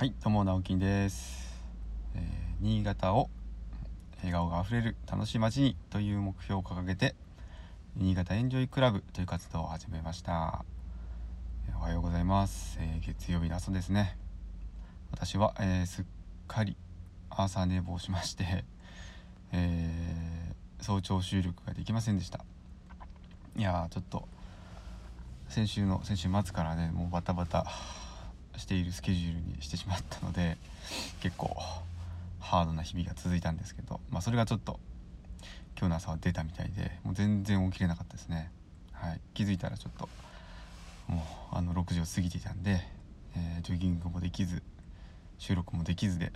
はい、どうも直樹です、えー新潟を笑顔があふれる楽しい街にという目標を掲げて新潟エンジョイクラブという活動を始めました、おはようございます、えー月曜日の朝ですね。私は、えーすっかり朝寝坊しまして、えー早朝収録ができませんでした。いやーちょっと先週の先週末からねもうバタバタしているスケジュールにしてしまったので結構ハードな日々が続いたんですけど、まあ、それがちょっと今日の朝は出たみたいでもう全然起きれなかったですね、はい、気づいたらちょっともうあの6時を過ぎていたんで、えージョギングもできず収録もできずで、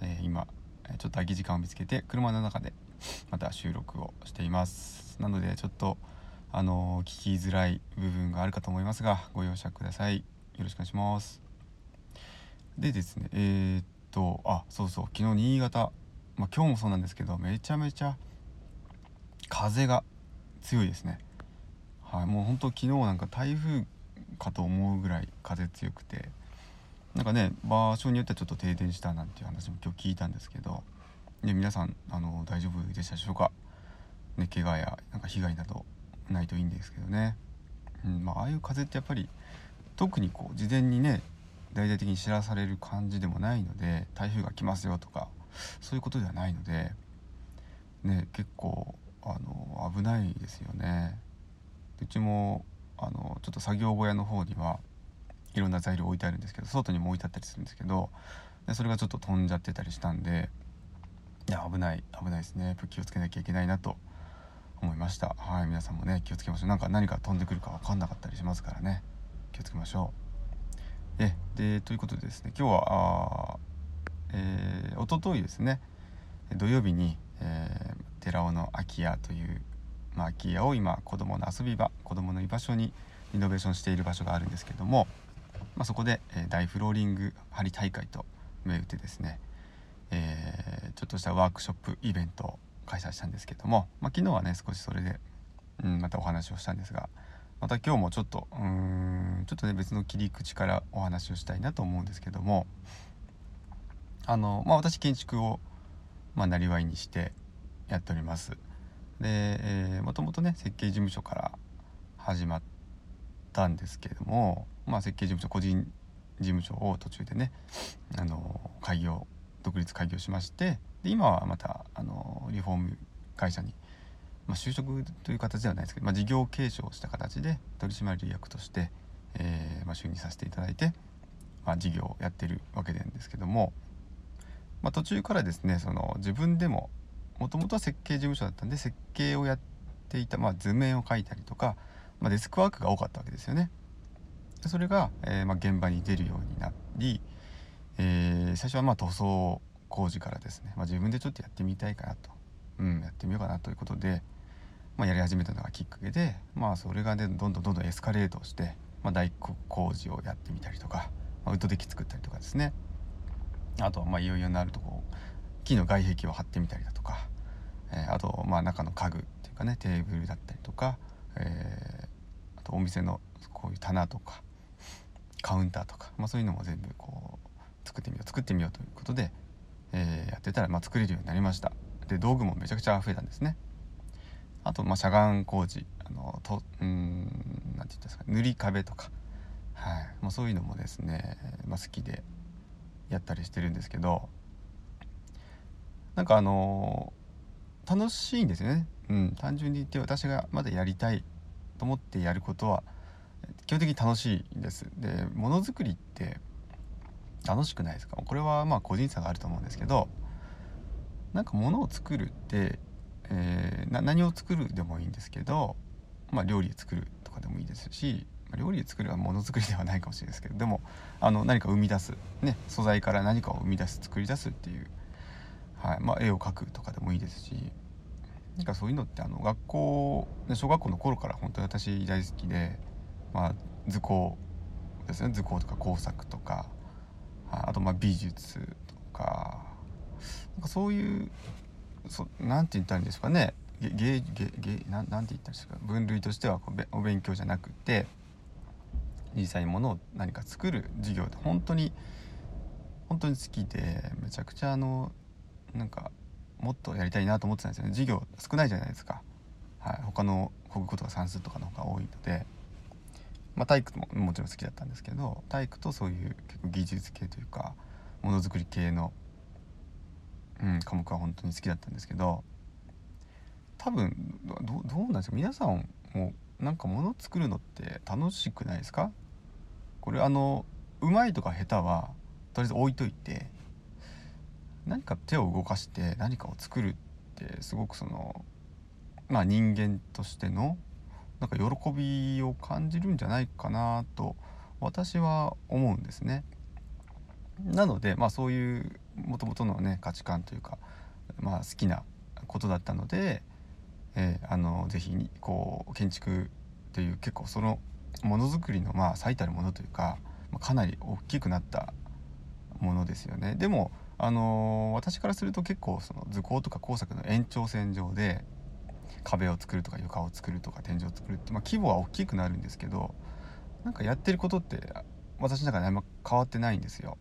えー今ちょっと空き時間を見つけて車の中でまた収録をしています。なのでちょっとあの聞きづらい部分があるかと思いますがご容赦ください。よろしくお願いします。でですねえーっとあそうそう昨日新潟、まあ、今日もそうなんですけどめちゃめちゃ風が強いですね。はいもう本当昨日なんか台風かと思うぐらい風強くてなんかね場所によってはちょっと停電したなんていう話も今日聞いたんですけど、ね、皆さんあの大丈夫でしたでしょうか、ね、怪我やなんか被害などないといいんですけどね、うんまあああいう風ってやっぱり特にこう事前にね大々的に知らされる感じでもないので台風が来ますよとかそういうことではないのでね結構あの危ないですよね。うちもあのちょっと作業小屋の方にはいろんな材料置いてあるんですけど外にも置いてあったりするんですけどでそれがちょっと飛んじゃってたりしたんでいや危ない危ないですね。やっぱ気をつけなきゃいけないなと思いました。はい皆さんもね気をつけましょう。なんか何か飛んでくるか分かんなかったりしますからね。気をつけましょう。えでということでですね今日はあえー、一昨日ですね土曜日に、えー寺尾の空き家という、まあ、空き家を今子どもの遊び場子どもの居場所にリノベーションしている場所があるんですけども、まあ、そこで、えー大フローリング張り大会と銘打ってですね、えーちょっとしたワークショップイベントを開催したんですけども、まあ、昨日はね少しそれで、うん、またお話をしたんですがまた今日もちょっとうーんちょっとね別の切り口からお話をしたいなと思うんですけどもあの、まあ、私建築を、まあ、なりわいにしてやっております。で、えー、もともとね設計事務所から始まったんですけども、まあ、設計事務所個人事務所を途中でねあの開業独立開業しましてで今はまたあのリフォーム会社に、まあ、就職という形ではないですけど、まあ、事業継承した形で取締役として、えーまあ、就任させていただいて、ま、事業をやってるわけなんですけども、ま、途中からですねその自分でももともとは設計事務所だったんで設計をやっていた、ま、図面を描いたりとか、ま、デスクワークが多かったわけですよね。それが、えーま、現場に出るようになり、えー最初はま塗装工事からですね、ま、自分でちょっとやってみたいかなと、うん、やってみようかなということで、まあ、やり始めたのがきっかけで、まあ、それがねどんどんどんどんエスカレートして、まあ、大工事をやってみたりとか、まあ、ウッドデッキ作ったりとかですね。あとはまあいよいよになるとこう木の外壁を張ってみたりだとか、えーあとまあ中の家具っていうかねテーブルだったりとか、えーあとお店のこういう棚とかカウンターとか、まあ、そういうのも全部こう作ってみよう作ってみようということで、えーやってたらまあ作れるようになりました。で道具もめちゃくちゃ増えたんですね。あとまあしゃがん工事あのとうーんなんて言ったんですか塗り壁とか、はい。まあ、そういうのもですね、まあ、好きでやったりしてるんですけど。なんかあの楽しいんですよね、うん、単純に言って私がまだやりたいと思ってやることは基本的に楽しいんです。でものづくりって楽しくないですか？これはまあ個人差があると思うんですけど。なんかものを作るって、えー何を作るでもいいんですけど、まあ、料理作るとかでもいいですし、まあ料理作るはものづくりではないかもしれないですけどでもあの何か生み出す、ね、素材から何かを生み出す作り出すっていう、はいまあ、絵を描くとかでもいいですしなんかそういうのってあの学校小学校の頃から本当に私大好きで、まあ、図工ですね。図工とか工作とかあとまあ美術とかなんかそういうそなんて言ったらいいんですかね。芸芸芸なんなんて言ったらいいんですか？分類としてはこうべお勉強じゃなくて実際にものを何か作る授業って本当に本本当に好きでめちゃくちゃあのなんかもっとやりたいなと思ってたんですよね。授業少ないじゃないですか、はい、他の国語とか算数とかの方が多いので、まあ、体育ももちろん好きだったんですけど体育とそういう結構技術系というかものづくり系の、うん、科目は本当に好きだったんですけど多分どどうなんですか？皆さんもなんか物作るのって楽しくないですか？これあのうまいとか下手はとりあえず置いといて何か手を動かして何かを作るってすごくそのまあ人間としてのなんか喜びを感じるんじゃないかなと私は思うんですね。なのでまあそういうもともとのね価値観というか、まあ、好きなことだったので、えー、あのぜひこう建築という結構そのものづくりのまあ最たるものというかまあかなり大きくなったものですよね。でもあの私からすると結構その図工とか工作の延長線上で壁を作るとか床を作るとか天井を作るって、まあ、規模は大きくなるんですけどなんかやってることって私の中であんま変わってないんですよ。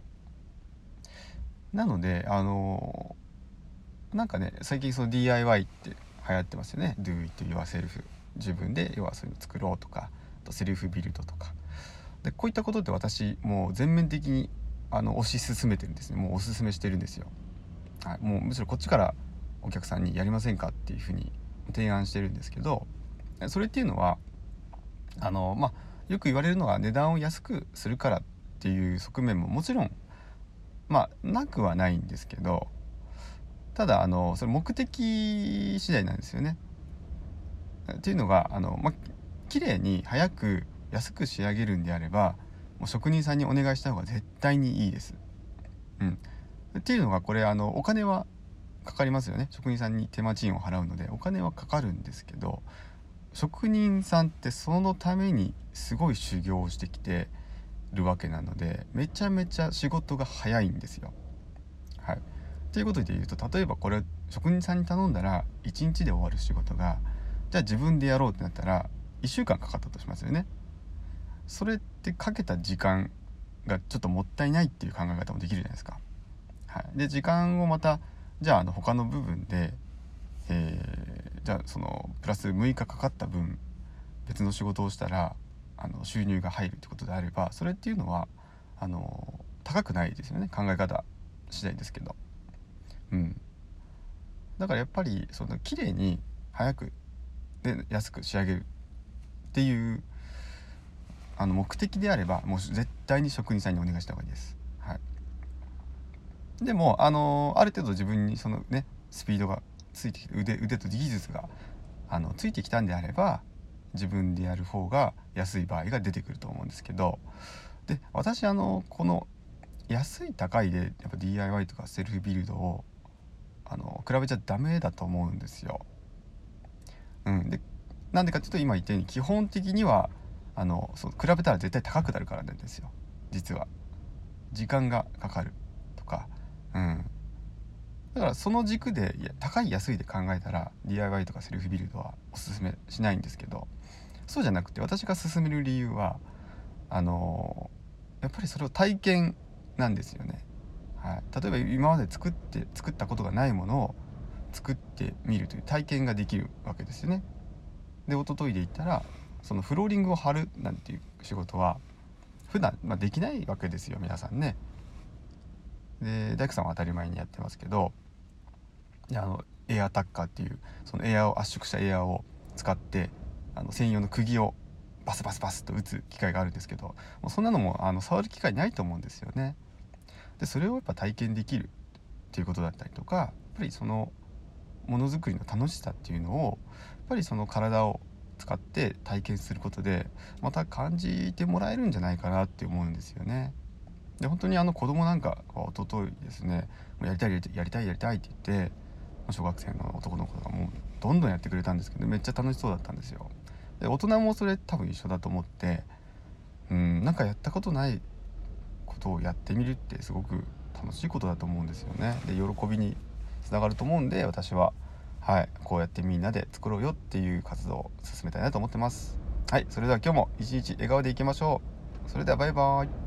なのであのなんかね最近その DIY って流行ってますよね。Do it yourself 自分で要はそういうの作ろうとかとセルフビルドとか。でこういったことって私もう全面的にあの推し進めてるんですね。もうおすすめしてるんですよ、はい、もうむしろこっちからお客さんにやりませんかっていうふうに提案してるんですけどそれっていうのはあのまあよく言われるのは値段を安くするからっていう側面ももちろんまあなくはないんですけどただあのそれ目的次第なんですよね。っていうのがあの、ま、綺麗に早く安く仕上げるんであればもう職人さんにお願いした方が絶対にいいです。うん、っていうのがこれあのお金はかかりますよね職人さんに手間賃を払うのでお金はかかるんですけど職人さんってそのためにすごい修行をしてきてるわけなのでめちゃめちゃ仕事が早いんですよ。はい、ということで言うと例えばこれ職人さんに頼んだら1日で終わる仕事がじゃあ自分でやろうってなったら1週間かかったとしますよね。それってかけた時間がちょっともったいないっていう考え方もできるじゃないですか。はい、で時間をまたじゃああの他の部分で、えー、じゃあそのプラス6日かかった分別の仕事をしたらあの収入が入るってことであればそれっていうのはあの高くないですよね考え方次第ですけど。だからやっぱりその綺麗に早くで安く仕上げるっていうあの目的であればもう絶対に職人さんにお願いした方がいいです。はい、でもあのある程度自分にそのねスピードがついてきて腕腕と技術があのついてきたんであれば自分でやる方が安い場合が出てくると思うんですけどで私あのこの安い高いでやっぱ DIY とかセルフビルドをあの比べちゃダメだと思うんですよ。うん、でなんでかっていうと今言ったように基本的にはあのそう比べたら絶対高くなるからなんですよ。実は。時間がかかるとか。うん。だからその軸でいや高い安いで考えたら DIY とかセルフビルドはおすすめしないんですけどそうじゃなくて私が勧める理由はあのやっぱりそれを体験なんですよね、はい、例えば今まで作って作ったことがないものを作ってみるという体験ができるわけですよねで一昨日で言ったらそのフローリングを張るなんていう仕事は普段まあ、できないわけですよ皆さんね。で大工さんは当たり前にやってますけどであのエアタッカーっていうそのエアを圧縮したエアを使ってあの専用の釘をバスバスバスと打つ機械があるんですけどもうそんなのもあの触る機会ないと思うんですよね。でそれをやっぱ体験できるっていうことだったりとかやっぱりそのものづくりの楽しさっていうのをやっぱりその体を使って体験することでまた感じてもらえるんじゃないかなって思うんですよね。で本当にあの子供なんかは一昨日ですねやりたいやりたいやりたいって言って小学生の男の子がもうどんどんやってくれたんですけどめっちゃ楽しそうだったんですよ。で大人もそれ多分一緒だと思ってうんなんかやったことないことをやってみるってすごく楽しいことだと思うんですよね。で喜びにつながると思うんで私ははい、こうやってみんなで作ろうよっていう活動を進めたいなと思ってます。はい、それでは今日も一日笑顔でいきましょう。それではバイバーイ。